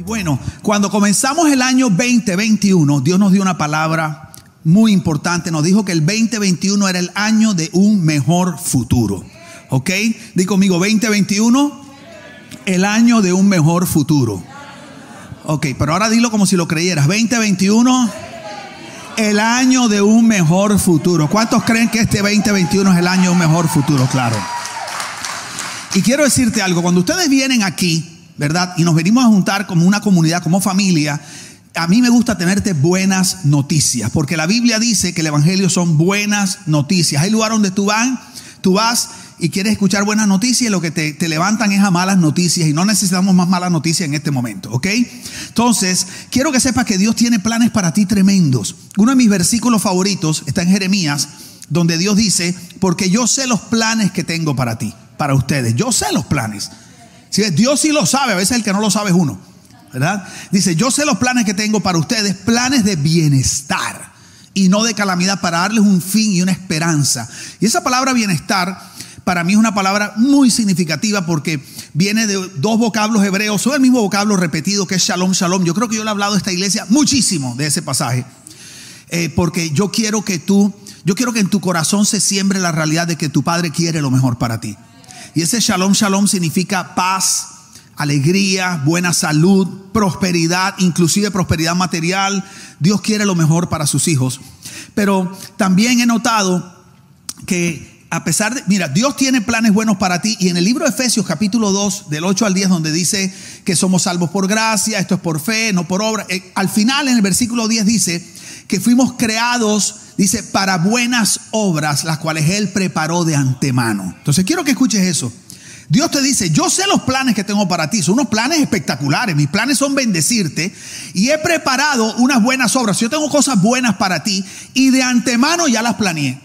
Y bueno, cuando comenzamos el año 2021, Dios nos dio una palabra muy importante. Nos dijo que el 2021 era el año de un mejor futuro. ¿Ok? Di conmigo, 2021, el año de un mejor futuro. Ok, pero ahora dilo como si lo creyeras. 2021, el año de un mejor futuro. ¿Cuántos creen que este 2021 es el año de un mejor futuro? Claro. Y quiero decirte algo, cuando ustedes vienen aquí, ¿verdad? Y nos venimos a juntar como una comunidad, como familia, a mí me gusta tenerte buenas noticias, porque la Biblia dice que el Evangelio son buenas noticias. Hay lugar donde tú vas, tú vas y quieres escuchar buenas noticias y lo que te, te, levantan es a malas noticias y no necesitamos más malas noticias en este momento, ¿ok? Entonces, quiero que sepas que Dios tiene planes para ti tremendos. Uno de mis versículos favoritos está en Jeremías, donde Dios dice, porque yo sé los planes que tengo para ti, para ustedes. Yo sé los planes. Dios sí lo sabe, a veces el que no lo sabe es uno. ¿Verdad? Dice, yo sé los planes que tengo para ustedes, planes de bienestar y no de calamidad, para darles un fin y una esperanza. Y esa palabra bienestar para mí es una palabra muy significativa porque viene de dos vocablos hebreos, son el mismo vocablo repetido que es shalom, shalom. Yo creo que yo le he hablado a esta iglesia muchísimo de ese pasaje, eh, porque yo quiero que tú, yo quiero que en tu corazón se siembre la realidad de que tu Padre quiere lo mejor para ti. Y ese shalom, shalom significa paz, alegría, buena salud, prosperidad, inclusive prosperidad material. Dios quiere lo mejor para sus hijos. Pero también he notado que a pesar de, mira, Dios tiene planes buenos para ti. Y en el libro de Efesios capítulo 2, del 8 al 10, donde dice que somos salvos por gracia, esto es por fe, no por obra. Eh, al final, en el versículo 10 dice que fuimos creados Dice, para buenas obras, las cuales Él preparó de antemano. Entonces quiero que escuches eso. Dios te dice, yo sé los planes que tengo para ti, son unos planes espectaculares, mis planes son bendecirte y he preparado unas buenas obras, yo tengo cosas buenas para ti y de antemano ya las planeé,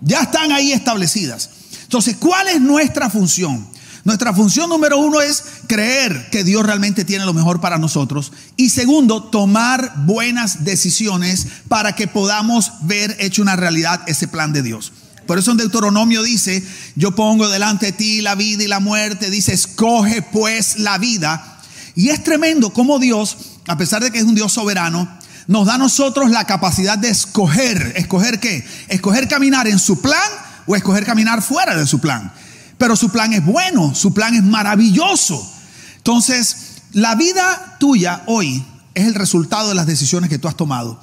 ya están ahí establecidas. Entonces, ¿cuál es nuestra función? Nuestra función número uno es creer que Dios realmente tiene lo mejor para nosotros. Y segundo, tomar buenas decisiones para que podamos ver hecho una realidad ese plan de Dios. Por eso en Deuteronomio dice, yo pongo delante de ti la vida y la muerte. Dice, escoge pues la vida. Y es tremendo como Dios, a pesar de que es un Dios soberano, nos da a nosotros la capacidad de escoger. ¿Escoger qué? Escoger caminar en su plan o escoger caminar fuera de su plan. Pero su plan es bueno, su plan es maravilloso. Entonces, la vida tuya hoy es el resultado de las decisiones que tú has tomado.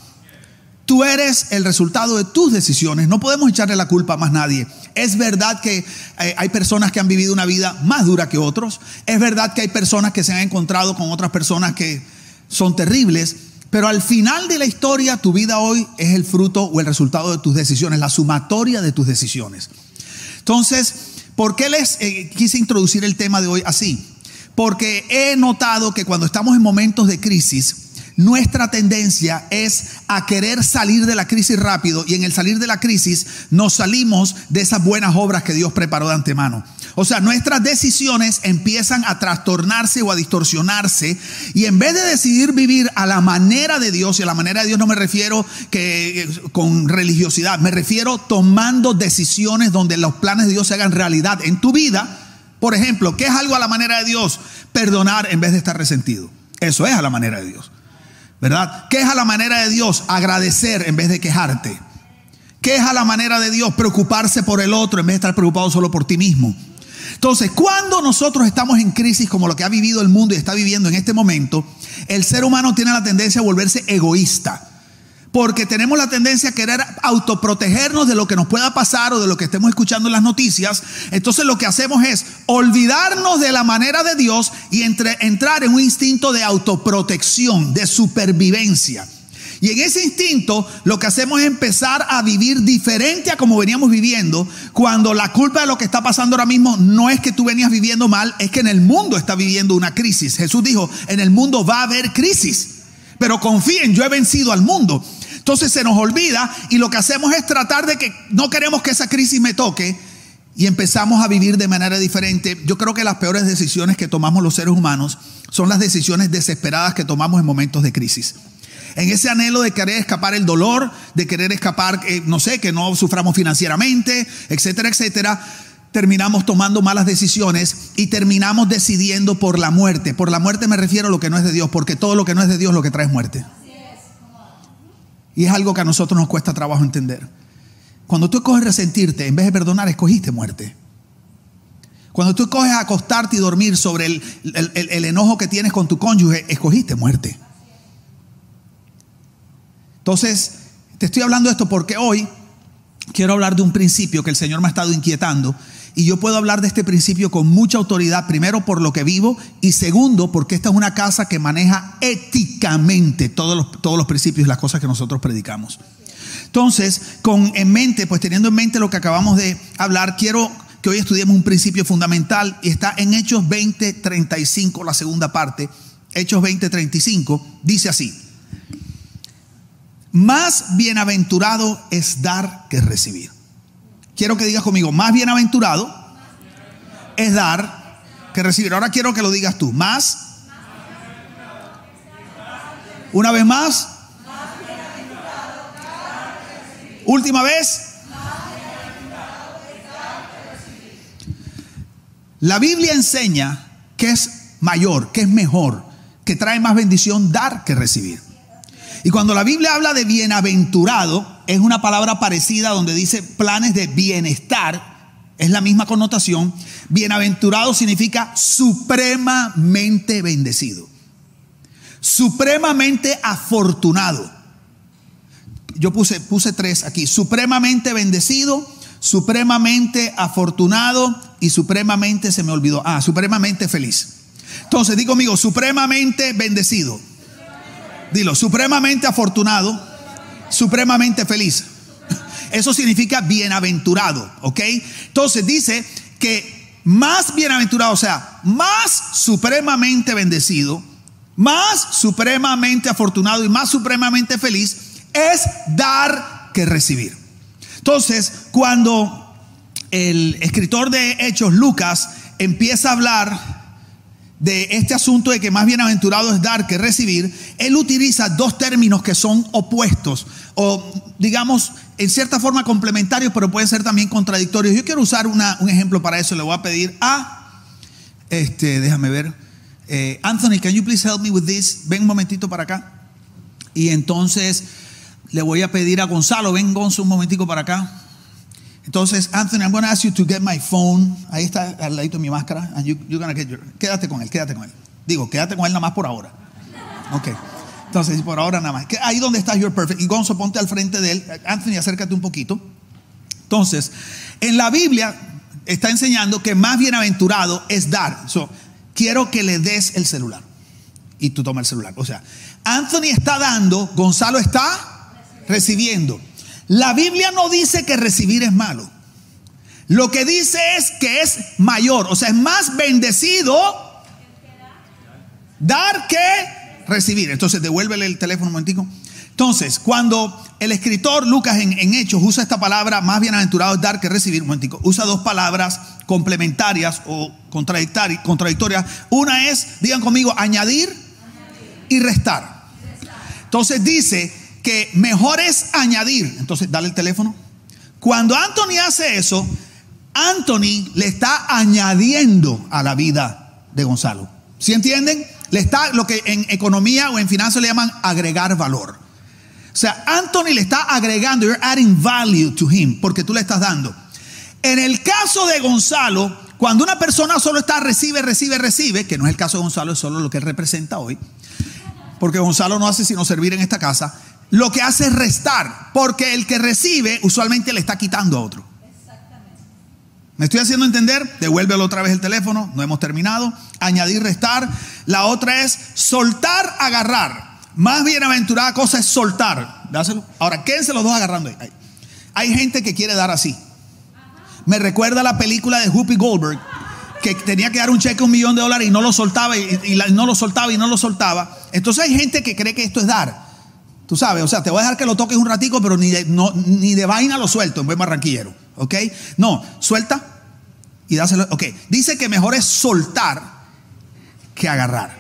Tú eres el resultado de tus decisiones. No podemos echarle la culpa a más nadie. Es verdad que eh, hay personas que han vivido una vida más dura que otros. Es verdad que hay personas que se han encontrado con otras personas que son terribles. Pero al final de la historia, tu vida hoy es el fruto o el resultado de tus decisiones, la sumatoria de tus decisiones. Entonces, ¿Por qué les eh, quise introducir el tema de hoy así? Porque he notado que cuando estamos en momentos de crisis, nuestra tendencia es a querer salir de la crisis rápido y en el salir de la crisis nos salimos de esas buenas obras que Dios preparó de antemano. O sea, nuestras decisiones empiezan a trastornarse o a distorsionarse y en vez de decidir vivir a la manera de Dios, y a la manera de Dios no me refiero que eh, con religiosidad, me refiero tomando decisiones donde los planes de Dios se hagan realidad en tu vida. Por ejemplo, ¿qué es algo a la manera de Dios? Perdonar en vez de estar resentido. Eso es a la manera de Dios. ¿Verdad? ¿Qué es a la manera de Dios? Agradecer en vez de quejarte. ¿Qué es a la manera de Dios? Preocuparse por el otro en vez de estar preocupado solo por ti mismo. Entonces, cuando nosotros estamos en crisis como lo que ha vivido el mundo y está viviendo en este momento, el ser humano tiene la tendencia a volverse egoísta. Porque tenemos la tendencia a querer autoprotegernos de lo que nos pueda pasar o de lo que estemos escuchando en las noticias. Entonces lo que hacemos es olvidarnos de la manera de Dios y entrar en un instinto de autoprotección, de supervivencia. Y en ese instinto lo que hacemos es empezar a vivir diferente a como veníamos viviendo, cuando la culpa de lo que está pasando ahora mismo no es que tú venías viviendo mal, es que en el mundo está viviendo una crisis. Jesús dijo, en el mundo va a haber crisis, pero confíen, yo he vencido al mundo. Entonces se nos olvida y lo que hacemos es tratar de que no queremos que esa crisis me toque y empezamos a vivir de manera diferente. Yo creo que las peores decisiones que tomamos los seres humanos son las decisiones desesperadas que tomamos en momentos de crisis. En ese anhelo de querer escapar el dolor, de querer escapar, eh, no sé, que no suframos financieramente, etcétera, etcétera. terminamos tomando malas decisiones y terminamos decidiendo por la muerte. Por la muerte me refiero a lo que no es de Dios, porque todo lo que no es de Dios lo que trae es muerte. Y es algo que a nosotros nos cuesta trabajo entender. Cuando tú escoges resentirte, en vez de perdonar, escogiste muerte. Cuando tú escoges acostarte y dormir sobre el, el enojo que tienes con tu cónyuge, escogiste muerte. Entonces, te estoy hablando de esto porque hoy quiero hablar de un principio que el Señor me ha estado inquietando y yo puedo hablar de este principio con mucha autoridad, primero por lo que vivo y segundo porque esta es una casa que maneja éticamente todos los, todos los principios y las cosas que nosotros predicamos. Entonces, con en mente, pues teniendo en mente lo que acabamos de hablar, quiero que hoy estudiemos un principio fundamental y está en Hechos 20:35, la segunda parte. Hechos 20:35 dice así: Más bienaventurado es dar que recibir. Quiero que digas conmigo, más bienaventurado es dar que recibir. Ahora quiero que lo digas tú. Más. Una vez más. Última vez. La Biblia enseña que es mayor, que es mejor, que trae más bendición dar que recibir. Y cuando la Biblia habla de bienaventurado, es una palabra parecida donde dice planes de bienestar, es la misma connotación. Bienaventurado significa supremamente bendecido, supremamente afortunado. Yo puse, puse tres aquí, supremamente bendecido, supremamente afortunado y supremamente, se me olvidó, ah, supremamente feliz. Entonces, digo conmigo, supremamente bendecido Dilo, supremamente afortunado, supremamente feliz. Eso significa bienaventurado, ¿ok? Entonces dice que más bienaventurado, o sea, más supremamente bendecido, más supremamente afortunado y más supremamente feliz es dar que recibir. Entonces, cuando el escritor de Hechos, Lucas, empieza a hablar de este asunto de que más bienaventurado es dar que recibir, él utiliza dos términos que son opuestos o digamos en cierta forma complementarios, pero pueden ser también contradictorios. Yo quiero usar un ejemplo para eso, le voy a pedir a, este, déjame ver, eh, Anthony, can you please help me with this? Ven un momentito para acá. Y entonces le voy a pedir a Gonzalo, ven Gonzo un momentico para acá. Entonces, Anthony, I'm going to ask you to get my phone. Ahí está al ladito de mi máscara. And you, you're gonna get your, quédate con él, quédate con él. Digo, quédate con él nada más por ahora. Ok. Entonces, por ahora nada más. Ahí donde está You're Perfect. Y Gonzo, ponte al frente de él. Anthony, acércate un poquito. Entonces, en la Biblia está enseñando que más bienaventurado es dar. So, quiero que le des el celular. Y tú toma el celular. O sea, Anthony está dando, Gonzalo está recibiendo. La Biblia no dice que recibir es malo. Lo que dice es que es mayor, o sea, es más bendecido dar que recibir. Entonces, devuélvele el teléfono un momentico. Entonces, cuando el escritor Lucas en, Hechos usa esta palabra, más bienaventurado es dar que recibir, un momentico, usa dos palabras complementarias o contradictorias. Una es, digan conmigo, añadir y restar. Entonces dice que mejor es añadir. Entonces, dale el teléfono. Cuando Anthony hace eso, Anthony le está añadiendo a la vida de Gonzalo. ¿Sí entienden? Le está lo que en economía o en finanzas le llaman agregar valor. O sea, Anthony le está agregando, you're adding value to him, porque tú le estás dando. En el caso de Gonzalo, cuando una persona solo está recibe, recibe, recibe, que no es el caso de Gonzalo, es solo lo que representa hoy, porque Gonzalo no hace sino servir en esta casa, lo que hace es restar, porque el que recibe usualmente le está quitando a otro. ¿Me estoy haciendo entender? Devuélvelo otra vez el teléfono, no hemos terminado. Añadir, restar. La otra es soltar, agarrar. Más bienaventurada cosa es soltar. Dáselo. Ahora, quédense los dos agarrando ahí. Hay gente que quiere dar así. Me recuerda la película de Whoopi Goldberg, que tenía que dar un cheque un millón de dólares y no lo soltaba y, y no lo soltaba y no lo soltaba. Entonces hay gente que cree que esto es dar. Tú sabes, o sea, te voy a dejar que lo toques un ratico, pero ni de, no, ni de vaina lo suelto en buen barranquillero. ¿Ok? No, suelta y dáselo. Ok, dice que mejor es soltar que agarrar.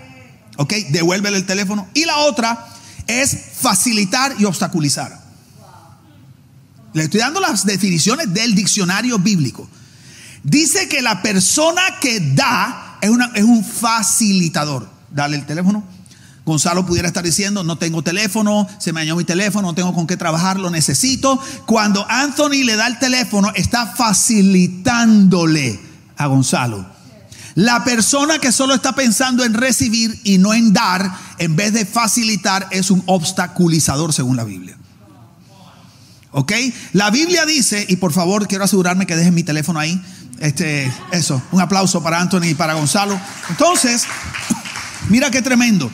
¿Ok? Devuélvele el teléfono. Y la otra es facilitar y obstaculizar. Le estoy dando las definiciones del diccionario bíblico. Dice que la persona que da es, una, es un facilitador. Dale el teléfono. Gonzalo pudiera estar diciendo, no tengo teléfono, se me dañó mi teléfono, no tengo con qué trabajar, lo necesito. Cuando Anthony le da el teléfono, está facilitándole a Gonzalo. La persona que solo está pensando en recibir y no en dar, en vez de facilitar, es un obstaculizador según la Biblia. ¿Ok? La Biblia dice, y por favor quiero asegurarme que dejen mi teléfono ahí. Este, eso, un aplauso para Anthony y para Gonzalo. Entonces, mira qué tremendo.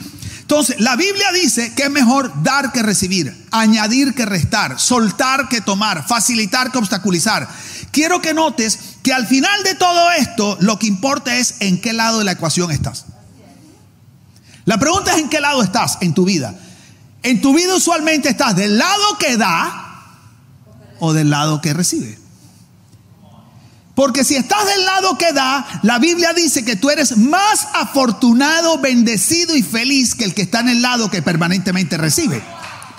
Entonces, la Biblia dice que es mejor dar que recibir, añadir que restar, soltar que tomar, facilitar que obstaculizar. Quiero que notes que al final de todo esto, lo que importa es en qué lado de la ecuación estás. La pregunta es en qué lado estás en tu vida. En tu vida usualmente estás del lado que da o del lado que recibe. Porque si estás del lado que da, la Biblia dice que tú eres más afortunado, bendecido y feliz que el que está en el lado que permanentemente recibe.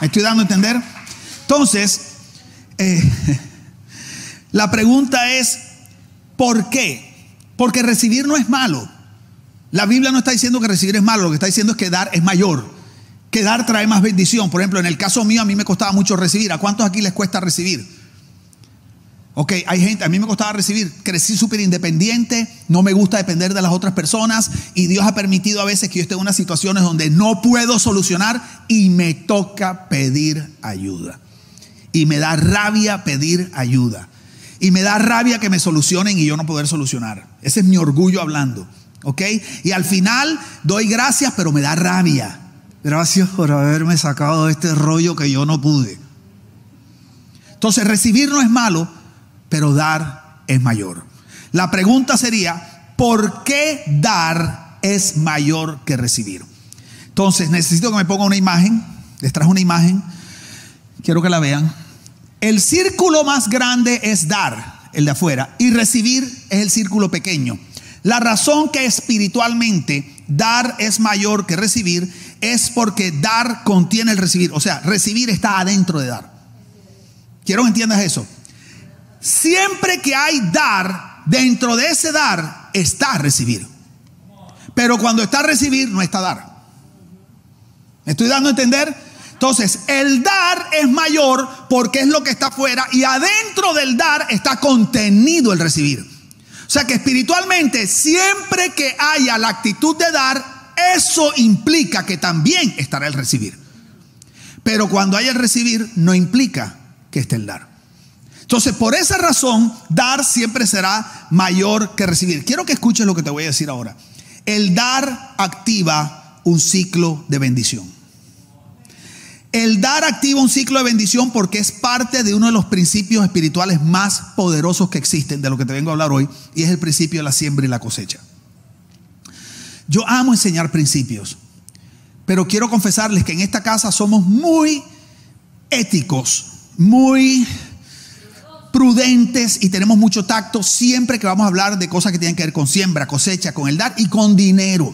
¿Me estoy dando a entender? Entonces, eh, la pregunta es, ¿por qué? Porque recibir no es malo. La Biblia no está diciendo que recibir es malo, lo que está diciendo es que dar es mayor. Que dar trae más bendición. Por ejemplo, en el caso mío a mí me costaba mucho recibir. ¿A cuántos aquí les cuesta recibir? Ok, hay gente, a mí me costaba recibir, crecí súper independiente, no me gusta depender de las otras personas y Dios ha permitido a veces que yo esté en unas situaciones donde no puedo solucionar y me toca pedir ayuda. Y me da rabia pedir ayuda. Y me da rabia que me solucionen y yo no poder solucionar. Ese es mi orgullo hablando. ¿Ok? Y al final doy gracias, pero me da rabia. Gracias por haberme sacado de este rollo que yo no pude. Entonces recibir no es malo, pero dar es mayor. La pregunta sería, ¿por qué dar es mayor que recibir? Entonces, necesito que me ponga una imagen. Les trajo una imagen. Quiero que la vean. El círculo más grande es dar, el de afuera, y recibir es el círculo pequeño. La razón que espiritualmente dar es mayor que recibir es porque dar contiene el recibir. O sea, recibir está adentro de dar. Quiero que entiendas eso. Siempre que hay dar, dentro de ese dar está recibir. Pero cuando está recibir, no está dar. ¿Me estoy dando a entender? Entonces, el dar es mayor porque es lo que está afuera y adentro del dar está contenido el recibir. O sea que espiritualmente, siempre que haya la actitud de dar, eso implica que también estará el recibir. Pero cuando haya el recibir, no implica que esté el dar. Entonces, por esa razón, dar siempre será mayor que recibir. Quiero que escuches lo que te voy a decir ahora. El dar activa un ciclo de bendición. El dar activa un ciclo de bendición porque es parte de uno de los principios espirituales más poderosos que existen, de lo que te vengo a hablar hoy, y es el principio de la siembra y la cosecha. Yo amo enseñar principios, pero quiero confesarles que en esta casa somos muy éticos, muy prudentes y tenemos mucho tacto siempre que vamos a hablar de cosas que tienen que ver con siembra, cosecha, con el dar y con dinero.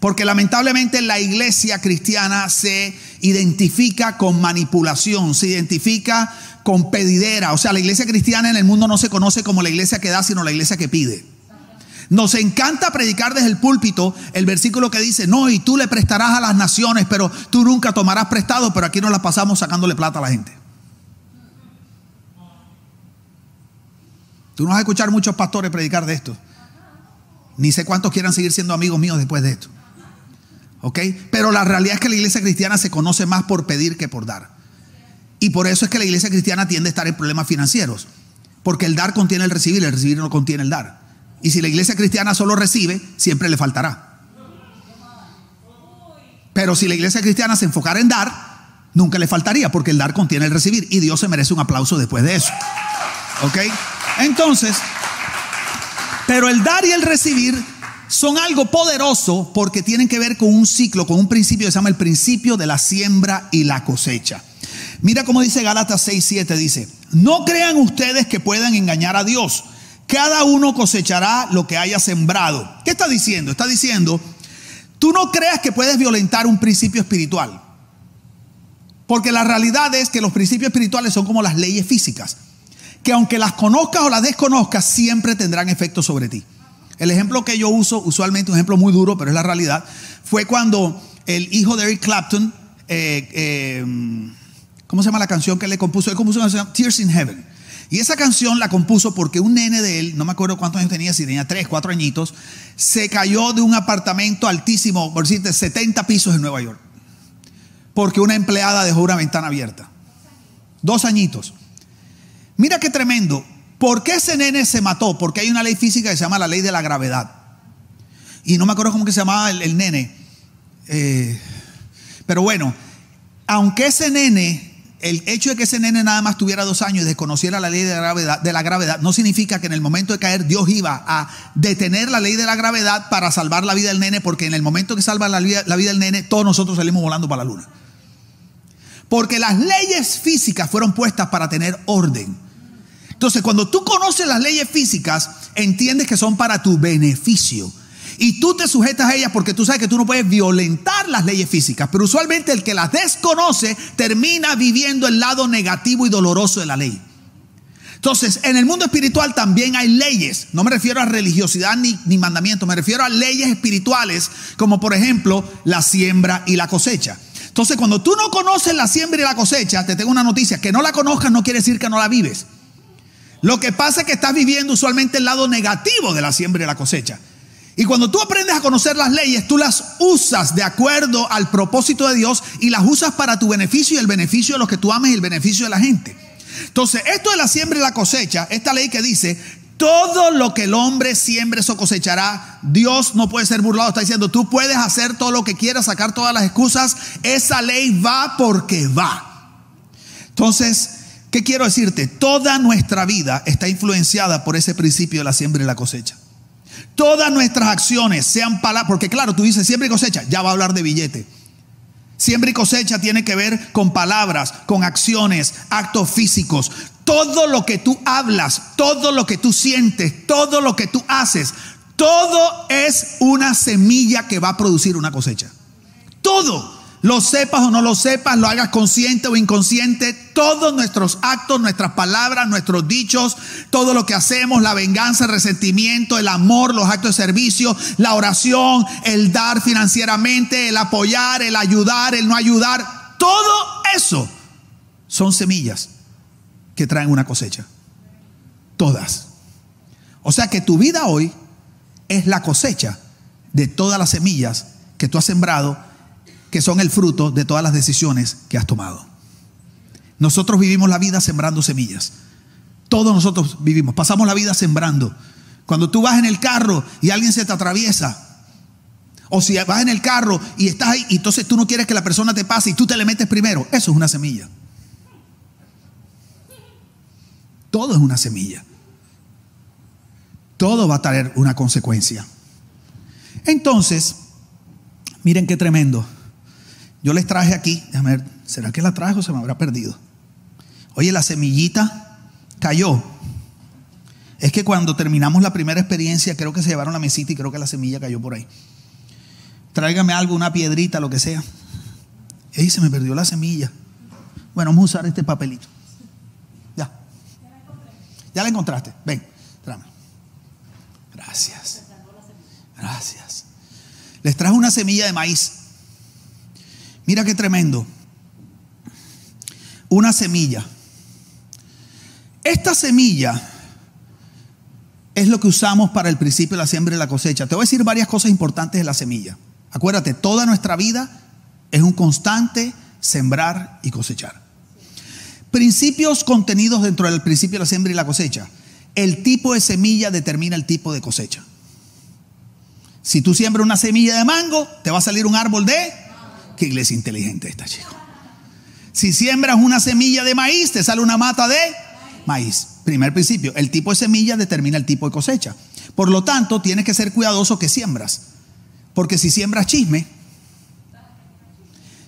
Porque lamentablemente la iglesia cristiana se identifica con manipulación, se identifica con pedidera. O sea, la iglesia cristiana en el mundo no se conoce como la iglesia que da, sino la iglesia que pide. Nos encanta predicar desde el púlpito el versículo que dice, no, y tú le prestarás a las naciones, pero tú nunca tomarás prestado, pero aquí nos la pasamos sacándole plata a la gente. Tú no vas a escuchar muchos pastores predicar de esto. Ni sé cuántos quieran seguir siendo amigos míos después de esto. ¿Ok? Pero la realidad es que la iglesia cristiana se conoce más por pedir que por dar. Y por eso es que la iglesia cristiana tiende a estar en problemas financieros. Porque el dar contiene el recibir, el recibir no contiene el dar. Y si la iglesia cristiana solo recibe, siempre le faltará. Pero si la iglesia cristiana se enfocara en dar, nunca le faltaría, porque el dar contiene el recibir. Y Dios se merece un aplauso después de eso. ¿Ok? Entonces, pero el dar y el recibir son algo poderoso porque tienen que ver con un ciclo, con un principio que se llama el principio de la siembra y la cosecha. Mira cómo dice Gálatas 6, 7, dice, no crean ustedes que puedan engañar a Dios. Cada uno cosechará lo que haya sembrado. ¿Qué está diciendo? Está diciendo, tú no creas que puedes violentar un principio espiritual. Porque la realidad es que los principios espirituales son como las leyes físicas que aunque las conozcas o las desconozcas, siempre tendrán efecto sobre ti. El ejemplo que yo uso, usualmente un ejemplo muy duro, pero es la realidad, fue cuando el hijo de Eric Clapton, eh, eh, ¿cómo se llama la canción que le compuso? Él compuso una canción, Tears in Heaven. Y esa canción la compuso porque un nene de él, no me acuerdo cuántos años tenía, si tenía tres, cuatro añitos, se cayó de un apartamento altísimo, por decirte, 70 pisos en Nueva York. Porque una empleada dejó una ventana abierta. Dos añitos. Mira qué tremendo. ¿Por qué ese nene se mató? Porque hay una ley física que se llama la ley de la gravedad. Y no me acuerdo cómo que se llamaba el, nene. Eh, pero bueno, aunque ese nene, el hecho de que ese nene nada más tuviera dos años y desconociera la ley de la, gravedad, de la gravedad, no significa que en el momento de caer Dios iba a detener la ley de la gravedad para salvar la vida del nene, porque en el momento que salva la vida, la vida del nene, todos nosotros salimos volando para la luna. Porque las leyes físicas fueron puestas para tener orden. Entonces, cuando tú conoces las leyes físicas, entiendes que son para tu beneficio. Y tú te sujetas a ellas porque tú sabes que tú no puedes violentar las leyes físicas. Pero usualmente el que las desconoce termina viviendo el lado negativo y doloroso de la ley. Entonces, en el mundo espiritual también hay leyes. No me refiero a religiosidad ni, ni mandamientos, me refiero a leyes espirituales, como por ejemplo la siembra y la cosecha. Entonces, cuando tú no conoces la siembra y la cosecha, te tengo una noticia, que no la conozcas no quiere decir que no la vives. Lo que pasa es que estás viviendo usualmente el lado negativo de la siembra y la cosecha. Y cuando tú aprendes a conocer las leyes, tú las usas de acuerdo al propósito de Dios y las usas para tu beneficio y el beneficio de los que tú ames y el beneficio de la gente. Entonces, esto de la siembra y la cosecha, esta ley que dice, todo lo que el hombre siembre, eso cosechará. Dios no puede ser burlado. Está diciendo, tú puedes hacer todo lo que quieras, sacar todas las excusas. Esa ley va porque va. Entonces, ¿Qué quiero decirte? Toda nuestra vida está influenciada por ese principio de la siembra y la cosecha. Todas nuestras acciones, sean palabras, porque claro, tú dices siembra y cosecha, ya va a hablar de billete. Siembra y cosecha tiene que ver con palabras, con acciones, actos físicos. Todo lo que tú hablas, todo lo que tú sientes, todo lo que tú haces, todo es una semilla que va a producir una cosecha. Todo. Lo sepas o no lo sepas, lo hagas consciente o inconsciente, todos nuestros actos, nuestras palabras, nuestros dichos, todo lo que hacemos, la venganza, el resentimiento, el amor, los actos de servicio, la oración, el dar financieramente, el apoyar, el ayudar, el no ayudar, todo eso son semillas que traen una cosecha. Todas. O sea que tu vida hoy es la cosecha de todas las semillas que tú has sembrado que son el fruto de todas las decisiones que has tomado. Nosotros vivimos la vida sembrando semillas. Todos nosotros vivimos, pasamos la vida sembrando. Cuando tú vas en el carro y alguien se te atraviesa, o si vas en el carro y estás ahí, y entonces tú no quieres que la persona te pase y tú te le metes primero, eso es una semilla. Todo es una semilla. Todo va a traer una consecuencia. Entonces, miren qué tremendo. Yo les traje aquí, déjame ver, ¿será que la traje o se me habrá perdido? Oye, la semillita cayó. Es que cuando terminamos la primera experiencia, creo que se llevaron la mesita y creo que la semilla cayó por ahí. Tráigame algo, una piedrita, lo que sea. Ey, se me perdió la semilla. Bueno, vamos a usar este papelito. Ya. Ya la encontraste. Ven, tráeme. Gracias. Gracias. Les traje una semilla de maíz. Mira qué tremendo. Una semilla. Esta semilla es lo que usamos para el principio de la siembra y la cosecha. Te voy a decir varias cosas importantes de la semilla. Acuérdate, toda nuestra vida es un constante sembrar y cosechar. Principios contenidos dentro del principio de la siembra y la cosecha. El tipo de semilla determina el tipo de cosecha. Si tú siembras una semilla de mango, te va a salir un árbol de Qué iglesia inteligente esta, chico. Si siembras una semilla de maíz, te sale una mata de maíz. Primer principio, el tipo de semilla determina el tipo de cosecha. Por lo tanto, tienes que ser cuidadoso que siembras. Porque si siembras chisme,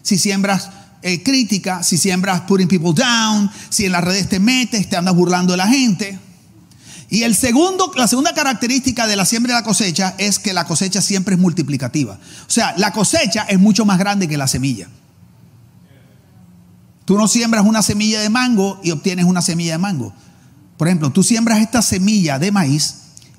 si siembras eh, crítica, si siembras putting people down, si en las redes te metes, te andas burlando de la gente. Y el segundo, la segunda característica de la siembra y la cosecha es que la cosecha siempre es multiplicativa. O sea, la cosecha es mucho más grande que la semilla. Tú no siembras una semilla de mango y obtienes una semilla de mango. Por ejemplo, tú siembras esta semilla de maíz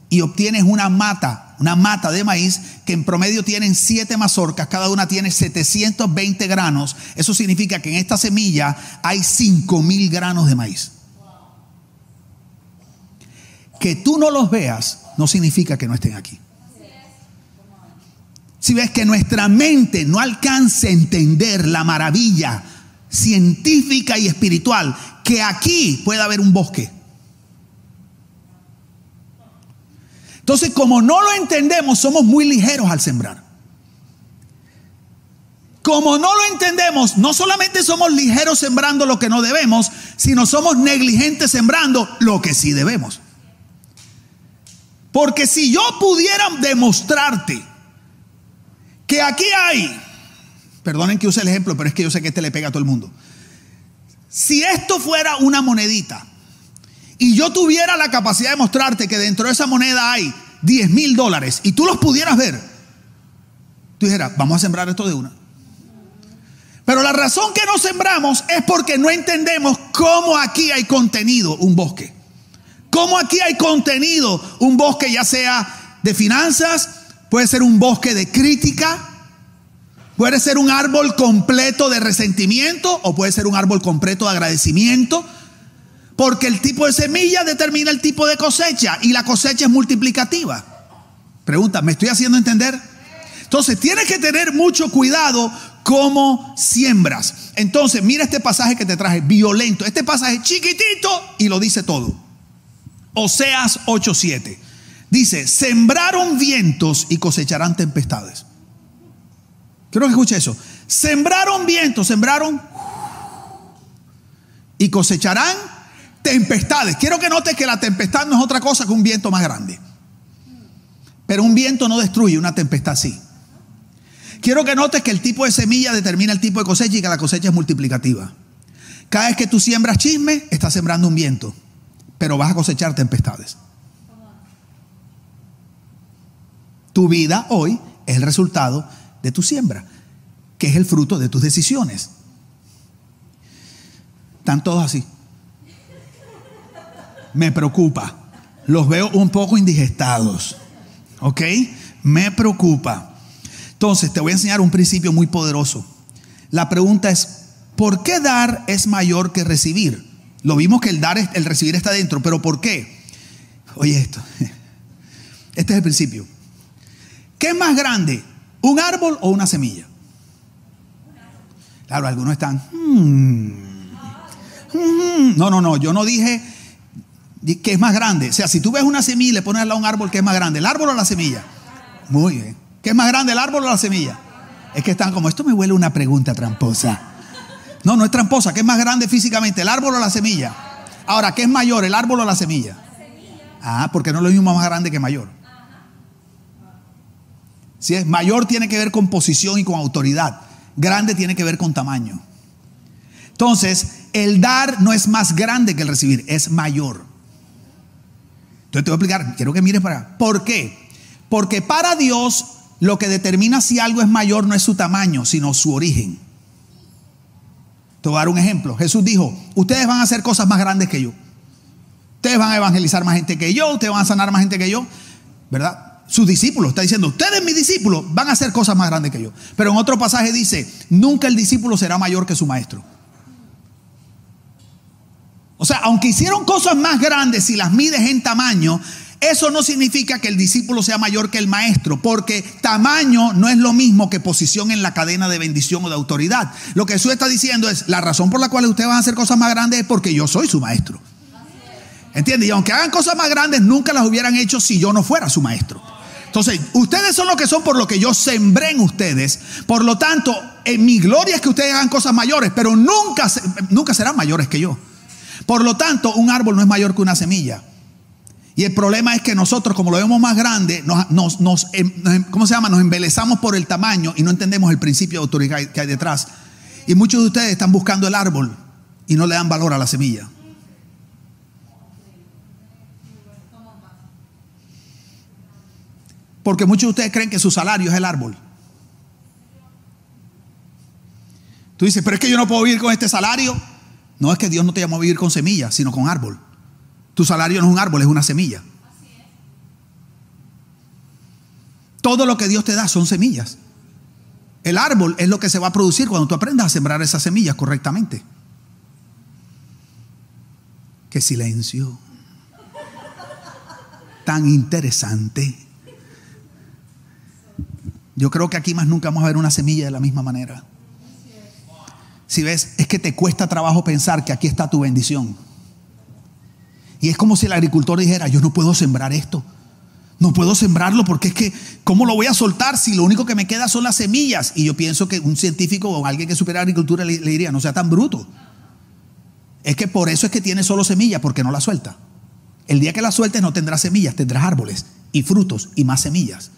y obtienes una mata, una mata de maíz que en promedio tienen siete mazorcas, cada una tiene 720 granos. Eso significa que en esta semilla hay 5 mil granos de maíz. Que tú no los veas no significa que no estén aquí. Si ves que nuestra mente no alcance a entender la maravilla científica y espiritual, que aquí puede haber un bosque. Entonces, como no lo entendemos, somos muy ligeros al sembrar. Como no lo entendemos, no solamente somos ligeros sembrando lo que no debemos, sino somos negligentes sembrando lo que sí debemos. Porque si yo pudiera demostrarte que aquí hay, perdonen que use el ejemplo, pero es que yo sé que este le pega a todo el mundo. Si esto fuera una monedita y yo tuviera la capacidad de mostrarte que dentro de esa moneda hay 10 mil dólares y tú los pudieras ver, tú dijeras, vamos a sembrar esto de una. Pero la razón que no sembramos es porque no entendemos cómo aquí hay contenido un bosque. Cómo aquí hay contenido un bosque ya sea de finanzas, Puede ser un bosque de crítica, puede ser un árbol completo de resentimiento o puede ser un árbol completo de agradecimiento. Porque el tipo de semilla determina el tipo de cosecha y la cosecha es multiplicativa. Pregunta, ¿me estoy haciendo entender? Entonces, tienes que tener mucho cuidado cómo siembras. Entonces, mira este pasaje que te traje, violento. Este pasaje chiquitito y lo dice todo. Oseas 8:7. Dice, sembraron vientos y cosecharán tempestades. Quiero que escuche eso. Sembraron vientos, sembraron y cosecharán tempestades. Quiero que note que la tempestad no es otra cosa que un viento más grande. Pero un viento no destruye, una tempestad sí. Quiero que notes que el tipo de semilla determina el tipo de cosecha y que la cosecha es multiplicativa. Cada vez que tú siembras chisme, estás sembrando un viento, pero vas a cosechar tempestades. Tu vida hoy es el resultado de tu siembra, que es el fruto de tus decisiones. Están todos así. Me preocupa. Los veo un poco indigestados. ¿Ok? Me preocupa. Entonces, te voy a enseñar un principio muy poderoso. La pregunta es, ¿por qué dar es mayor que recibir? Lo vimos que el dar, el recibir está dentro, pero ¿por qué? Oye esto. Este es el principio. ¿Qué es más grande? ¿Un árbol o una semilla? Claro, algunos están. Hmm, hmm". no, no, no. Yo no dije que es más grande. O sea, si tú ves una semilla y le pones a un árbol, ¿qué es más grande? ¿El árbol o la semilla? Muy bien. ¿Qué es más grande, el árbol o la semilla? Es que están como, esto me huele una pregunta tramposa. No, no es tramposa. ¿Qué es más grande físicamente, el árbol o la semilla? Ahora, ¿qué es mayor, el árbol o la semilla? Ah, porque no es lo mismo más grande que mayor. Si es mayor tiene que ver con posición y con autoridad. Grande tiene que ver con tamaño. Entonces, el dar no es más grande que el recibir, es mayor. Entonces te voy a explicar, quiero que mires para. ¿Por qué? Porque para Dios lo que determina si algo es mayor no es su tamaño, sino su origen. Te voy a dar un ejemplo. Jesús dijo, ustedes van a hacer cosas más grandes que yo. Ustedes van a evangelizar más gente que yo, ustedes van a sanar más gente que yo, ¿verdad? sus discípulos. Está diciendo, ustedes mis discípulos van a hacer cosas más grandes que yo. Pero en otro pasaje dice, nunca el discípulo será mayor que su maestro. O sea, aunque hicieron cosas más grandes y las mides en tamaño, eso no significa que el discípulo sea mayor que el maestro, porque tamaño no es lo mismo que posición en la cadena de bendición o de autoridad. Lo que Jesús está diciendo es, la razón por la cual ustedes van a hacer cosas más grandes es porque yo soy su maestro. ¿Entiendes? Y aunque hagan cosas más grandes, nunca las hubieran hecho si yo no fuera su maestro. Entonces, ustedes son lo que son por lo que yo sembré en ustedes. Por lo tanto, en mi gloria es que ustedes hagan cosas mayores, pero nunca, nunca serán mayores que yo. Por lo tanto, un árbol no es mayor que una semilla. Y el problema es que nosotros, como lo vemos más grande, nos, nos, em, em, ¿cómo se llama? Nos embelezamos por el tamaño y no entendemos el principio de autoridad que hay detrás. Y muchos de ustedes están buscando el árbol y no le dan valor a la semilla. Porque muchos de ustedes creen que su salario es el árbol. Tú dices, pero es que yo no puedo vivir con este salario. No es que Dios no te llamó a vivir con semillas, sino con árbol. Tu salario no es un árbol, es una semilla. Todo lo que Dios te da son semillas. El árbol es lo que se va a producir cuando tú aprendas a sembrar esas semillas correctamente. Qué silencio. Tan interesante. Yo creo que aquí más nunca vamos a ver una semilla de la misma manera. Si ves, es que te cuesta trabajo pensar que aquí está tu bendición. Y es como si el agricultor dijera, yo no puedo sembrar esto. No puedo sembrarlo porque es que, ¿cómo lo voy a soltar si lo único que me queda son las semillas? Y yo pienso que un científico o alguien que supiera agricultura le, le diría, no sea tan bruto. Es que por eso es que tiene solo semillas, porque no la suelta. El día que la sueltes no tendrás semillas, tendrás árboles y frutos y más semillas.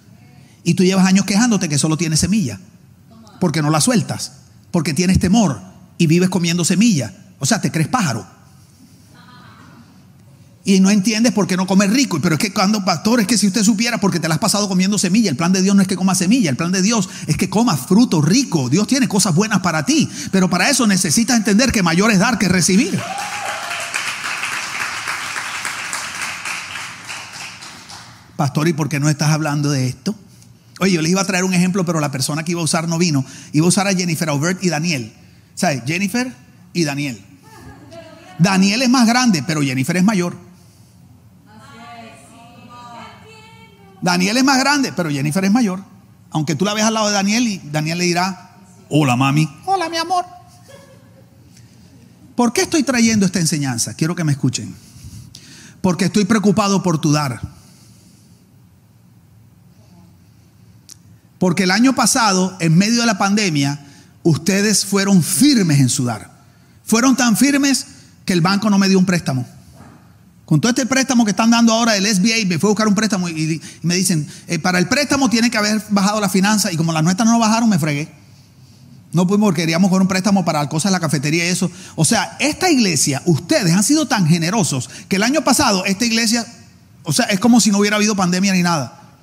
Y tú llevas años quejándote que solo tienes semilla, porque no la sueltas, porque tienes temor y vives comiendo semilla. O sea, te crees pájaro y no entiendes por qué no comes rico. Pero es que cuando, pastor, es que si usted supiera, porque te la has pasado comiendo semilla, el plan de Dios no es que comas semilla, el plan de Dios es que comas fruto rico. Dios tiene cosas buenas para ti, pero para eso necesitas entender que mayor es dar que recibir. Pastor, ¿y por qué no estás hablando de esto? Oye, yo les iba a traer un ejemplo, pero la persona que iba a usar no vino. Iba a usar a Jennifer Aubert y Daniel. ¿Sabes? Jennifer y Daniel. Daniel es más grande, pero Jennifer es mayor. Daniel es más grande, pero Jennifer es mayor. Aunque tú la ves al lado de Daniel y Daniel le dirá, hola mami, hola mi amor. ¿Por qué estoy trayendo esta enseñanza? Quiero que me escuchen. Porque estoy preocupado por tu dar. Porque el año pasado, en medio de la pandemia, ustedes fueron firmes en su dar. Fueron tan firmes que el banco no me dio un préstamo. Con todo este préstamo que están dando ahora el SBA, me fue a buscar un préstamo y, me dicen, eh, para el préstamo tiene que haber bajado la finanza y como las nuestras no bajaron, me fregué. No pudimos porque queríamos con un préstamo para cosas de la cafetería y eso. O sea, esta iglesia, ustedes han sido tan generosos que el año pasado esta iglesia, o sea, es como si no hubiera habido pandemia ni nada.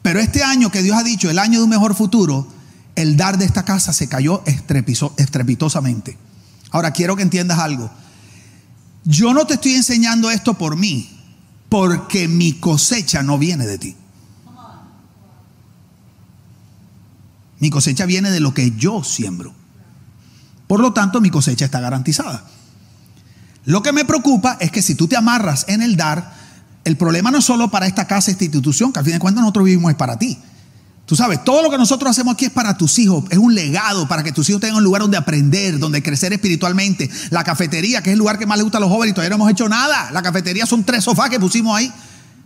Pero este año que Dios ha dicho, el año de un mejor futuro, el dar de esta casa se cayó estrepitosamente. Ahora quiero que entiendas algo. Yo no te estoy enseñando esto por mí, porque mi cosecha no viene de ti. Mi cosecha viene de lo que yo siembro. Por lo tanto, mi cosecha está garantizada. Lo que me preocupa es que si tú te amarras en el dar, el problema no es solo para esta casa, esta institución, que al fin de cuentas nosotros vivimos es para ti. Tú sabes, todo lo que nosotros hacemos aquí es para tus hijos, es un legado para que tus hijos tengan un lugar donde aprender, donde crecer espiritualmente. La cafetería, que es el lugar que más les gusta a los jóvenes, todavía no hemos hecho nada. La cafetería son tres sofás que pusimos ahí.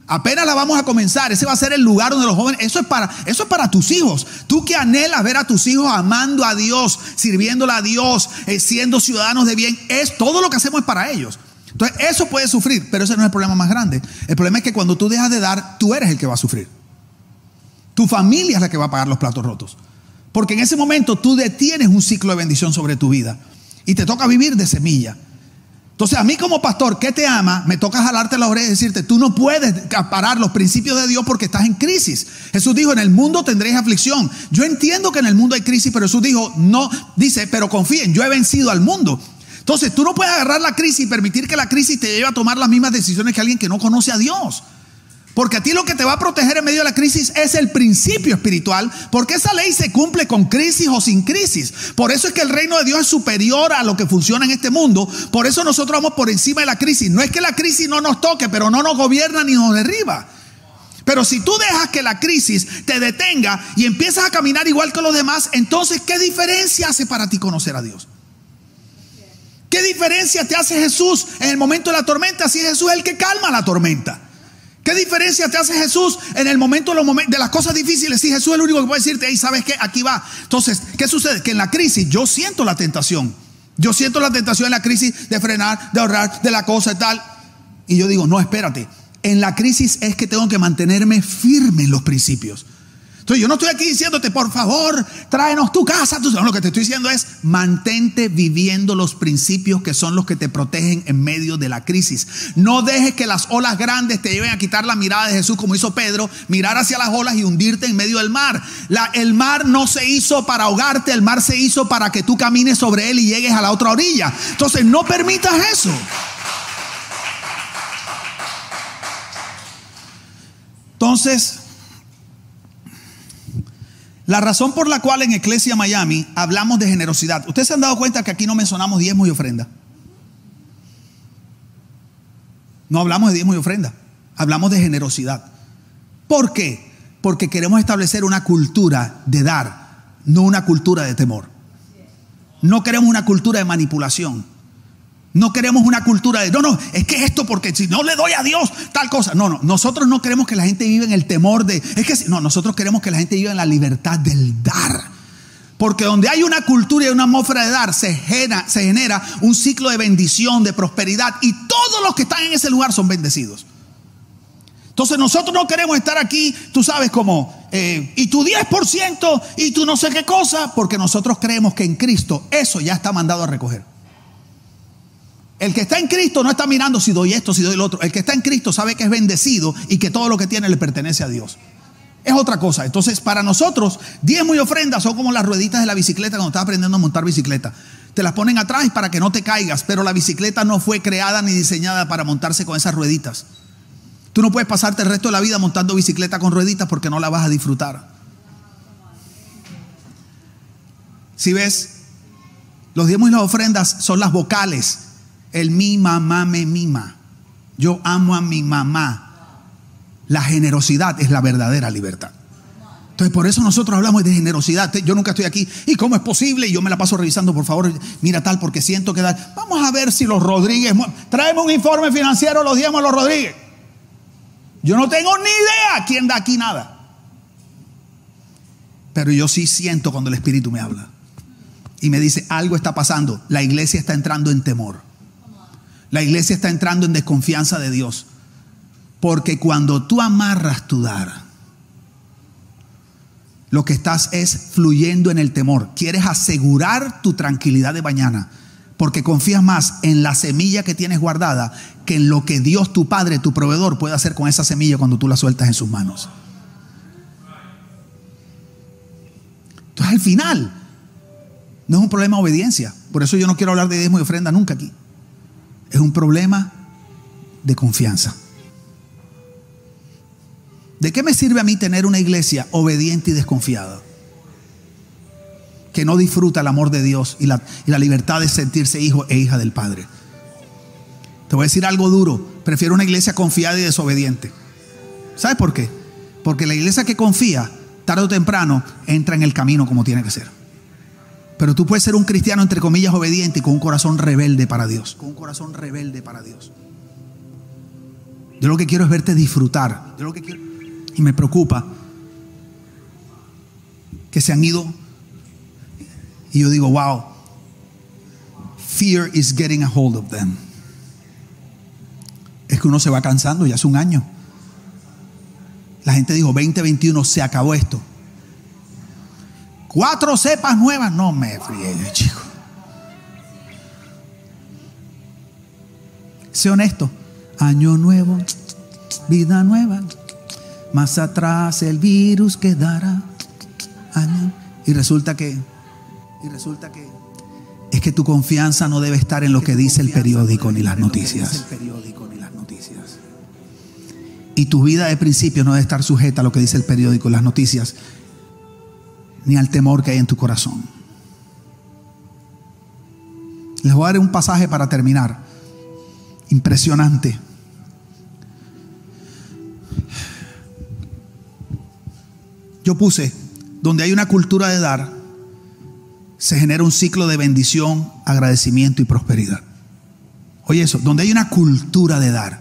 Apenas la vamos a comenzar, ese va a ser el lugar donde los jóvenes, eso es para, eso es para tus hijos. Tú que anhelas ver a tus hijos amando a Dios, sirviéndole a Dios, eh, siendo ciudadanos de bien, es todo lo que hacemos es para ellos. Entonces, eso puede sufrir, pero ese no es el problema más grande. El problema es que cuando tú dejas de dar, tú eres el que va a sufrir. Tu familia es la que va a pagar los platos rotos. Porque en ese momento tú detienes un ciclo de bendición sobre tu vida y te toca vivir de semilla. Entonces a mí como pastor que te ama, me toca jalarte la oreja y decirte, tú no puedes parar los principios de Dios porque estás en crisis. Jesús dijo, en el mundo tendréis aflicción. Yo entiendo que en el mundo hay crisis, pero Jesús dijo, no, dice, pero confíen, yo he vencido al mundo. Entonces tú no puedes agarrar la crisis y permitir que la crisis te lleve a tomar las mismas decisiones que alguien que no conoce a Dios. Porque a ti lo que te va a proteger en medio de la crisis es el principio espiritual, porque esa ley se cumple con crisis o sin crisis. Por eso es que el reino de Dios es superior a lo que funciona en este mundo. Por eso nosotros vamos por encima de la crisis. No es que la crisis no nos toque, pero no nos gobierna ni nos derriba. Pero si tú dejas que la crisis te detenga y empiezas a caminar igual que los demás, entonces ¿qué diferencia hace para ti conocer a Dios? ¿Qué diferencia te hace Jesús en el momento de la tormenta si Jesús es el que calma la tormenta? ¿Qué diferencia te hace Jesús en el momento de, las cosas difíciles? Si Jesús es el único que puede decirte, hey, ¿sabes qué? Aquí va. Entonces, ¿qué sucede? Que en la crisis yo siento la tentación. Yo siento la tentación en la crisis de frenar, de ahorrar, de la cosa y tal. Y yo digo, no, espérate. En la crisis es que tengo que mantenerme firme en los principios. Entonces yo no estoy aquí diciéndote, por favor, tráenos tu casa. No, lo que te estoy diciendo es, mantente viviendo los principios que son los que te protegen en medio de la crisis. No dejes que las olas grandes te lleven a quitar la mirada de Jesús como hizo Pedro, mirar hacia las olas y hundirte en medio del mar. El mar no se hizo para ahogarte, el mar se hizo para que tú camines sobre él y llegues a la otra orilla. Entonces no permitas eso. Entonces, la razón por la cual en Iglesia Miami hablamos de generosidad, ustedes se han dado cuenta que aquí no mencionamos diezmos y ofrenda. No hablamos de diezmos y ofrenda, hablamos de generosidad. ¿Por qué? Porque queremos establecer una cultura de dar, no una cultura de temor. No queremos una cultura de manipulación. No queremos una cultura de, no, no, es que esto porque si no le doy a Dios tal cosa. No, no, nosotros no queremos que la gente viva en el temor de, es que no, nosotros queremos que la gente viva en la libertad del dar. Porque donde hay una cultura y una atmósfera de dar, se genera, se genera un ciclo de bendición, de prosperidad, y todos los que están en ese lugar son bendecidos. Entonces nosotros no queremos estar aquí, tú sabes, como, eh, y tu 10% y tú no sé qué cosa, porque nosotros creemos que en Cristo eso ya está mandado a recoger. El que está en Cristo no está mirando si doy esto, si doy lo otro. El que está en Cristo sabe que es bendecido y que todo lo que tiene le pertenece a Dios. Es otra cosa. Entonces, para nosotros, diezmo y ofrenda son como las rueditas de la bicicleta cuando estás aprendiendo a montar bicicleta. Te las ponen atrás para que no te caigas, pero la bicicleta no fue creada ni diseñada para montarse con esas rueditas. Tú no puedes pasarte el resto de la vida montando bicicleta con rueditas porque no la vas a disfrutar. Si ves, los diezmos y las ofrendas son las vocales el mi mamá me mima. Yo amo a mi mamá. La generosidad es la verdadera libertad. Entonces, por eso nosotros hablamos de generosidad. Yo nunca estoy aquí. ¿Y cómo es posible? Y yo me la paso revisando, por favor. Mira tal, porque siento que da. Vamos a ver si los Rodríguez. Traemos un informe financiero, los diemos a los Rodríguez. Yo no tengo ni idea quién da aquí nada. Pero yo sí siento cuando el Espíritu me habla. Y me dice, algo está pasando. La iglesia está entrando en temor. La iglesia está entrando en desconfianza de Dios. Porque cuando tú amarras tu dar, lo que estás es fluyendo en el temor. Quieres asegurar tu tranquilidad de mañana. Porque confías más en la semilla que tienes guardada que en lo que Dios, tu Padre, tu proveedor, puede hacer con esa semilla cuando tú la sueltas en sus manos. Entonces al final, no es un problema de obediencia. Por eso yo no quiero hablar de diezmo y ofrenda nunca aquí es un problema de confianza. ¿De qué me sirve a mí tener una iglesia obediente y desconfiada? Que no disfruta el amor de Dios y la, libertad de sentirse hijo e hija del Padre. Te voy a decir algo duro. Prefiero una iglesia confiada y desobediente. ¿Sabes por qué? Porque la iglesia que confía, tarde o temprano, entra en el camino como tiene que ser. Pero tú puedes ser un cristiano, entre comillas, obediente y con un corazón rebelde para Dios. Con un corazón rebelde para Dios. Yo lo que quiero es verte disfrutar. Yo lo que quiero. Y me preocupa que se han ido. Y yo digo, wow. Fear is getting a hold of them. Es que uno se va cansando, ya hace un año. La gente dijo, 2021 se acabó esto. Cuatro cepas nuevas. No me friegue, chico. Sé honesto. Año nuevo, vida nueva. Más atrás el virus quedará. Y resulta que, y resulta que, es que tu confianza no debe estar en lo que dice el periódico ni las noticias. Y tu vida de principio no debe estar sujeta a lo que dice el periódico y las noticias ni al temor que hay en tu corazón. Les voy a dar un pasaje para terminar. Impresionante. Yo puse, donde hay una cultura de dar, se genera un ciclo de bendición, agradecimiento y prosperidad. Oye eso, donde hay una cultura de dar,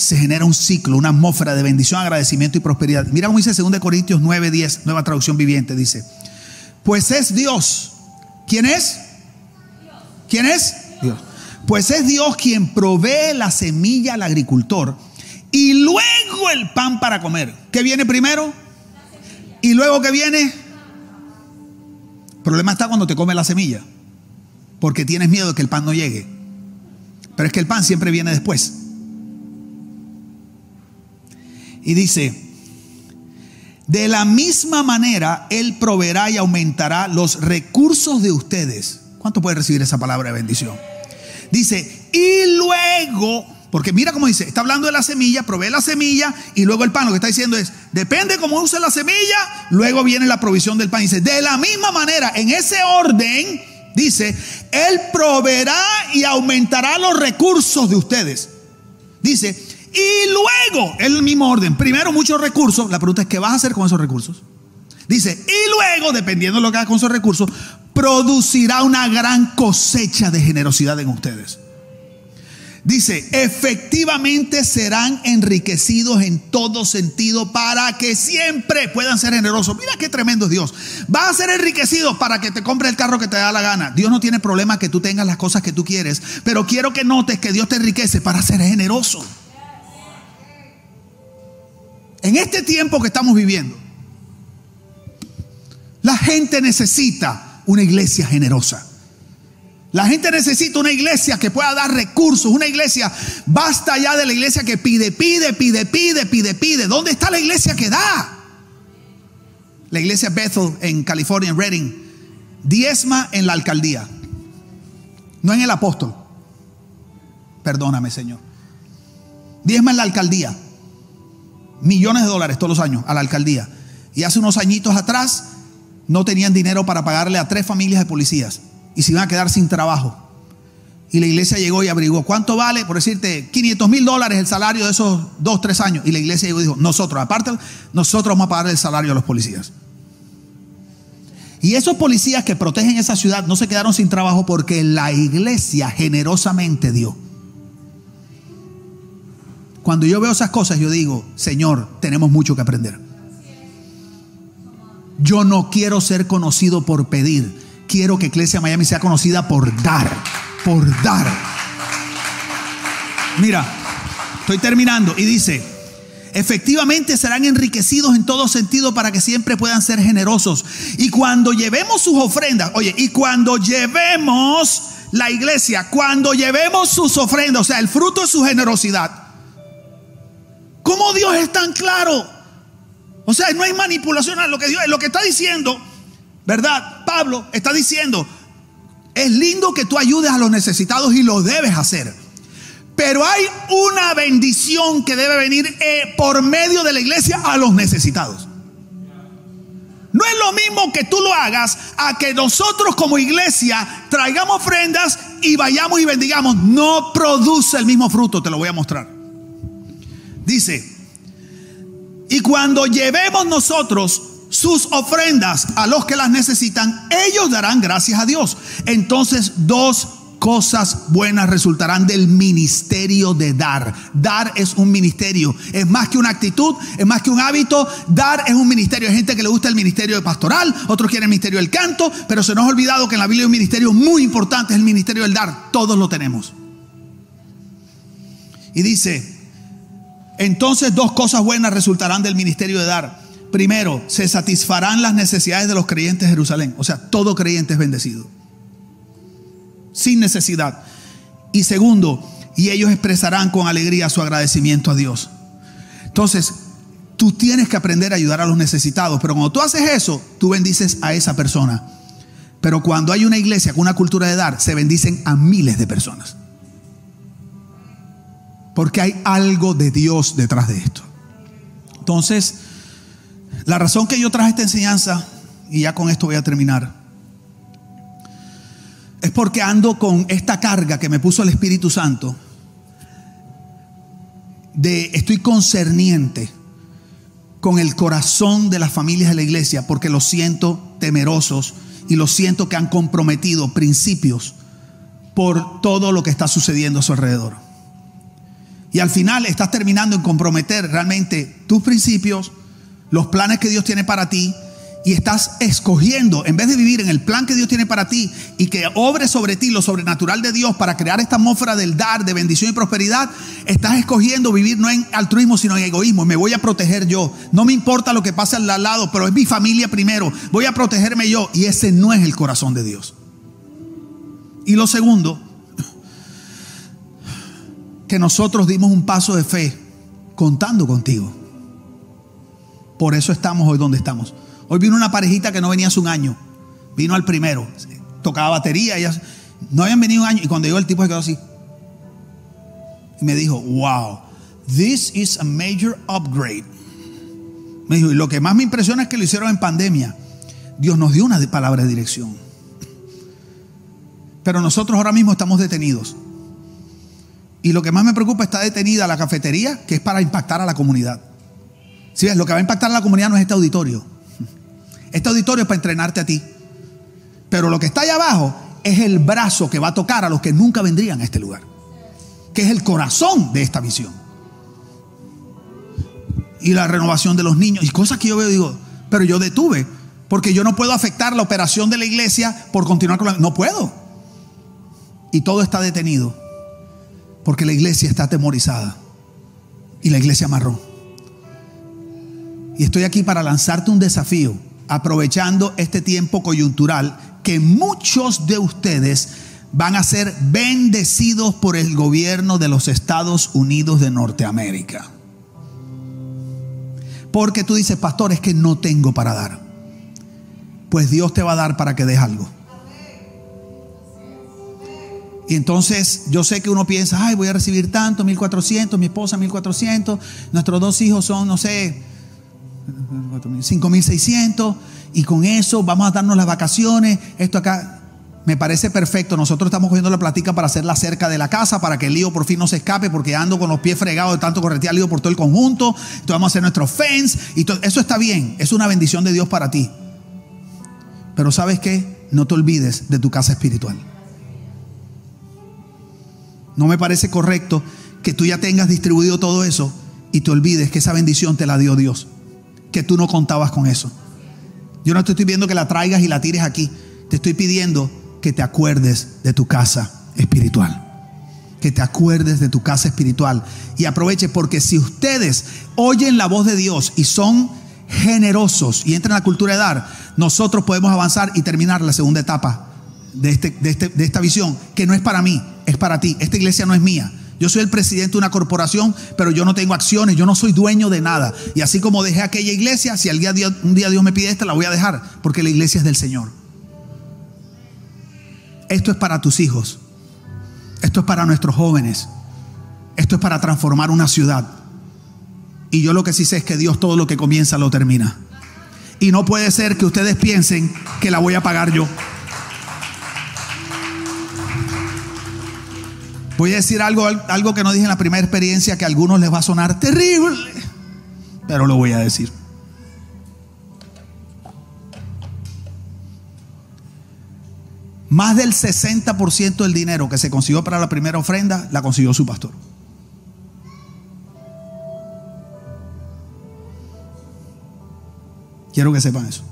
se genera un ciclo, una atmósfera de bendición, agradecimiento y prosperidad. Mira cómo dice 2 Corintios 9, 10, nueva traducción viviente, dice, pues es Dios. ¿Quién es? ¿Quién es? Dios. Pues es Dios quien provee la semilla al agricultor y luego el pan para comer. ¿Qué viene primero? Y luego ¿qué viene? El problema está cuando te comes la semilla, porque tienes miedo de que el pan no llegue. Pero es que el pan siempre viene después. Y dice, de la misma manera, Él proveerá y aumentará los recursos de ustedes. ¿Cuánto puede recibir esa palabra de bendición? Dice, y luego Porque mira cómo dice, está hablando de la semilla, provee la semilla y luego el pan. Lo que está diciendo es, depende cómo use la semilla, luego viene la provisión del pan. Dice, de la misma manera, en ese orden, dice, Él proveerá y aumentará los recursos de ustedes. Dice, y luego, el mismo orden, primero muchos recursos, la pregunta es, ¿qué vas a hacer con esos recursos? Dice, y luego, dependiendo de lo que hagas con esos recursos, producirá una gran cosecha de generosidad en ustedes. Dice, efectivamente serán enriquecidos en todo sentido para que siempre puedan ser generosos. Mira qué tremendo es Dios. Va a ser enriquecido para que te compre el carro que te da la gana. Dios no tiene problema que tú tengas las cosas que tú quieres, pero quiero que notes que Dios te enriquece para ser generoso. En este tiempo que estamos viviendo, la gente necesita una iglesia generosa. La gente necesita una iglesia que pueda dar recursos, una iglesia, basta ya de la iglesia que pide, pide, pide, pide, pide, pide. ¿Dónde está la iglesia que da? La iglesia Bethel en California, en Redding, diezma en la alcaldía, no en el apóstol. Perdóname, Señor. Diezma en la alcaldía, millones de dólares todos los años a la alcaldía. Y hace unos añitos atrás no tenían dinero para pagarle a tres familias de policías y se iban a quedar sin trabajo. Y la iglesia llegó y abrigó, ¿cuánto vale? Por decirte, 500 mil dólares el salario de esos dos, tres años. Y la iglesia llegó y dijo, nosotros, aparte, nosotros vamos a pagar el salario a los policías. Y esos policías que protegen esa ciudad no se quedaron sin trabajo porque la iglesia generosamente dio. Cuando yo veo esas cosas, yo digo, Señor, tenemos mucho que aprender. Yo no quiero ser conocido por pedir quiero que Iglesia Miami sea conocida por dar, por dar. Mira, estoy terminando y dice, efectivamente serán enriquecidos en todo sentido para que siempre puedan ser generosos. Y cuando llevemos sus ofrendas, oye, y cuando llevemos la iglesia, cuando llevemos sus ofrendas, o sea, el fruto de su generosidad, ¿cómo Dios es tan claro? O sea, no hay manipulación, lo que Dios, lo que está diciendo ¿Verdad? Pablo está diciendo, es lindo que tú ayudes a los necesitados y lo debes hacer. Pero hay una bendición que debe venir eh, por medio de la iglesia a los necesitados. No es lo mismo que tú lo hagas a que nosotros como iglesia traigamos ofrendas y vayamos y bendigamos. No produce el mismo fruto, te lo voy a mostrar. Dice, y cuando llevemos nosotros sus ofrendas a los que las necesitan, ellos darán gracias a Dios. Entonces, dos cosas buenas resultarán del ministerio de dar. Dar es un ministerio, es más que una actitud, es más que un hábito. Dar es un ministerio. Hay gente que le gusta el ministerio de pastoral, otros quieren el ministerio del canto, pero se nos ha olvidado que en la Biblia hay un ministerio muy importante, es el ministerio del dar. Todos lo tenemos. Y dice, entonces dos cosas buenas resultarán del ministerio de dar. Primero, se satisfarán las necesidades de los creyentes de Jerusalén. O sea, todo creyente es bendecido. Sin necesidad. Y segundo, y ellos expresarán con alegría su agradecimiento a Dios. Entonces, tú tienes que aprender a ayudar a los necesitados. Pero cuando tú haces eso, tú bendices a esa persona. Pero cuando hay una iglesia con una cultura de dar, se bendicen a miles de personas. Porque hay algo de Dios detrás de esto. Entonces, la razón que yo traje esta enseñanza, y ya con esto voy a terminar, es porque ando con esta carga que me puso el Espíritu Santo de estoy concerniente con el corazón de las familias de la iglesia porque los siento temerosos y los siento que han comprometido principios por todo lo que está sucediendo a su alrededor. Y al final estás terminando en comprometer realmente tus principios, los planes que Dios tiene para ti y estás escogiendo, en vez de vivir en el plan que Dios tiene para ti y que obre sobre ti lo sobrenatural de Dios para crear esta atmósfera del dar, de bendición y prosperidad, estás escogiendo vivir no en altruismo, sino en egoísmo. Me voy a proteger yo. No me importa lo que pase al lado, pero es mi familia primero. Voy a protegerme yo. Y ese no es el corazón de Dios. Y lo segundo, que nosotros dimos un paso de fe contando contigo. Por eso estamos hoy donde estamos. Hoy vino una parejita que no venía hace un año. Vino al primero. Tocaba batería. Ellas no habían venido un año. Y cuando llegó el tipo se quedó así. Y me dijo, wow, this is a major upgrade. Me dijo, y lo que más me impresiona es que lo hicieron en pandemia. Dios nos dio una palabra de dirección. Pero nosotros ahora mismo estamos detenidos. Y lo que más me preocupa está detenida la cafetería, que es para impactar a la comunidad. Si ves, lo que va a impactar a la comunidad no es este auditorio. Este auditorio es para entrenarte a ti. Pero lo que está allá abajo es el brazo que va a tocar a los que nunca vendrían a este lugar. Que es el corazón de esta visión. Y la renovación de los niños. Y cosas que yo veo, digo, pero yo detuve. Porque yo no puedo afectar la operación de la iglesia por continuar con la... No puedo. Y todo está detenido porque la iglesia está atemorizada y la iglesia amarró. Y estoy aquí para lanzarte un desafío, aprovechando este tiempo coyuntural, que muchos de ustedes van a ser bendecidos por el gobierno de los Estados Unidos de Norteamérica. Porque tú dices, pastor, es que no tengo para dar. Pues Dios te va a dar para que des algo. Y entonces yo sé que uno piensa, ay, voy a recibir tanto, 1400, mi esposa 1400, nuestros dos hijos son, no sé, 5600, y con eso vamos a darnos las vacaciones. Esto acá me parece perfecto. Nosotros estamos cogiendo la platica para hacerla cerca de la casa, para que el lío por fin no se escape, porque ando con los pies fregados de tanto corretear lío por todo el conjunto. Entonces vamos a hacer nuestro fence, y todo. eso está bien, es una bendición de Dios para ti. Pero sabes qué? No te olvides de tu casa espiritual. No me parece correcto que tú ya tengas distribuido todo eso y te olvides que esa bendición te la dio Dios, que tú no contabas con eso. Yo no te estoy pidiendo que la traigas y la tires aquí, te estoy pidiendo que te acuerdes de tu casa espiritual. Que te acuerdes de tu casa espiritual y aproveche porque si ustedes oyen la voz de Dios y son generosos y entran a la cultura de dar, nosotros podemos avanzar y terminar la segunda etapa de, este, de, este, de esta visión, que no es para mí, es para ti. Esta iglesia no es mía. Yo soy el presidente de una corporación, pero yo no tengo acciones, yo no soy dueño de nada. Y así como dejé aquella iglesia, si día, un día Dios me pide esta, la voy a dejar, porque la iglesia es del Señor. Esto es para tus hijos. Esto es para nuestros jóvenes. Esto es para transformar una ciudad. Y yo lo que sí sé es que Dios todo lo que comienza lo termina. Y no puede ser que ustedes piensen que la voy a pagar yo. Voy a decir algo, algo que no dije en la primera experiencia que a algunos les va a sonar terrible, pero lo voy a decir. Más del 60% del dinero que se consiguió para la primera ofrenda la consiguió su pastor. Quiero que sepan eso.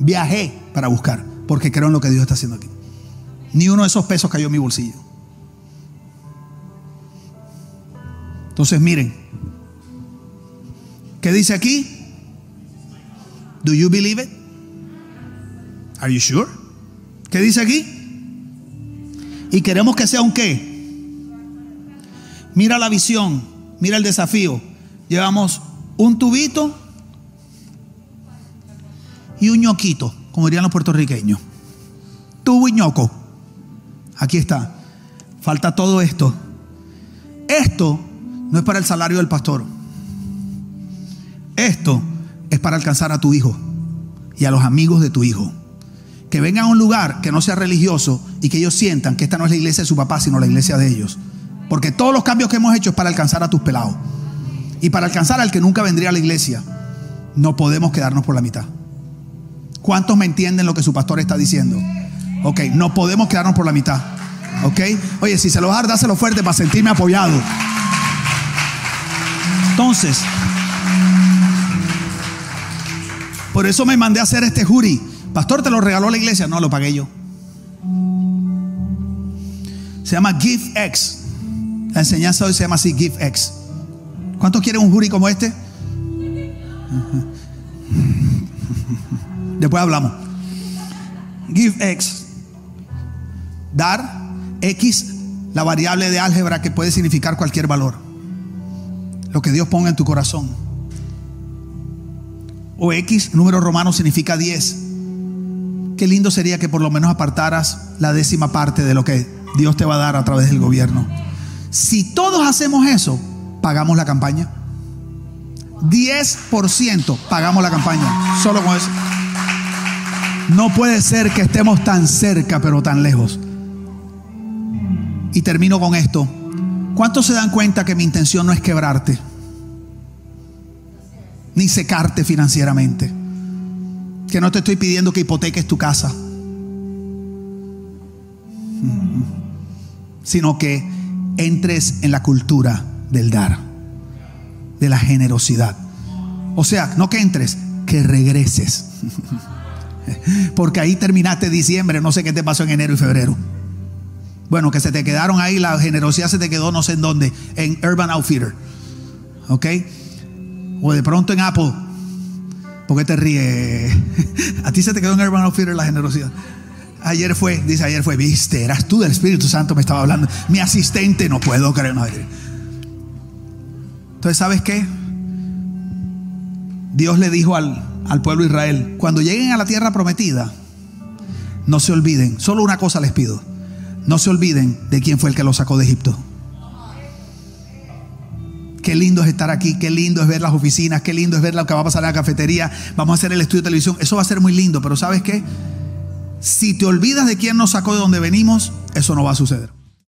Viajé para buscar, porque creo en lo que Dios está haciendo aquí. Ni uno de esos pesos cayó en mi bolsillo. Entonces miren, ¿qué dice aquí? Do you believe it? Are you sure? ¿Qué dice aquí? Y queremos que sea un qué. Mira la visión, mira el desafío. Llevamos un tubito y un ñoquito, como dirían los puertorriqueños. Tubo y ñoco. Aquí está. Falta todo esto. Esto no es para el salario del pastor. Esto es para alcanzar a tu hijo y a los amigos de tu hijo. Que vengan a un lugar que no sea religioso y que ellos sientan que esta no es la iglesia de su papá, sino la iglesia de ellos. Porque todos los cambios que hemos hecho es para alcanzar a tus pelados. Y para alcanzar al que nunca vendría a la iglesia. No podemos quedarnos por la mitad. ¿Cuántos me entienden lo que su pastor está diciendo? Ok, no podemos quedarnos por la mitad. Ok, oye, si se lo vas a dar, dáselo fuerte para sentirme apoyado. Entonces, por eso me mandé a hacer este jury. Pastor, ¿te lo regaló la iglesia? No, lo pagué yo. Se llama GiveX. La enseñanza hoy se llama así, GiveX. ¿Cuántos quieren un jury como este? Después hablamos. GiveX dar X, la variable de álgebra que puede significar cualquier valor. Lo que Dios ponga en tu corazón. O X, número romano, significa 10. Qué lindo sería que por lo menos apartaras la décima parte de lo que Dios te va a dar a través del gobierno. Si todos hacemos eso, pagamos la campaña. 10% pagamos la campaña. Solo con eso. No puede ser que estemos tan cerca pero tan lejos. Y termino con esto. ¿Cuántos se dan cuenta que mi intención no es quebrarte? Ni secarte financieramente. Que no te estoy pidiendo que hipoteques tu casa. Sino que entres en la cultura del dar, de la generosidad. O sea, no que entres, que regreses. Porque ahí terminaste diciembre, no sé qué te pasó en enero y febrero. Bueno, que se te quedaron ahí, la generosidad se te quedó no sé en dónde, en Urban Outfitter. ¿Ok? O de pronto en Apple. ¿Por qué te ríes? A ti se te quedó en Urban Outfitter la generosidad. Ayer fue, dice ayer fue, viste, eras tú del Espíritu Santo, me estaba hablando. Mi asistente, no puedo creer. Entonces, ¿sabes qué? Dios le dijo al, al pueblo de Israel, cuando lleguen a la tierra prometida, no se olviden, solo una cosa les pido, no se olviden de quién fue el que los sacó de Egipto. Qué lindo es estar aquí, qué lindo es ver las oficinas, qué lindo es ver lo que va a pasar en la cafetería, vamos a hacer el estudio de televisión, eso va a ser muy lindo, pero ¿sabes qué? Si te olvidas de quién nos sacó de donde venimos, eso no va a suceder.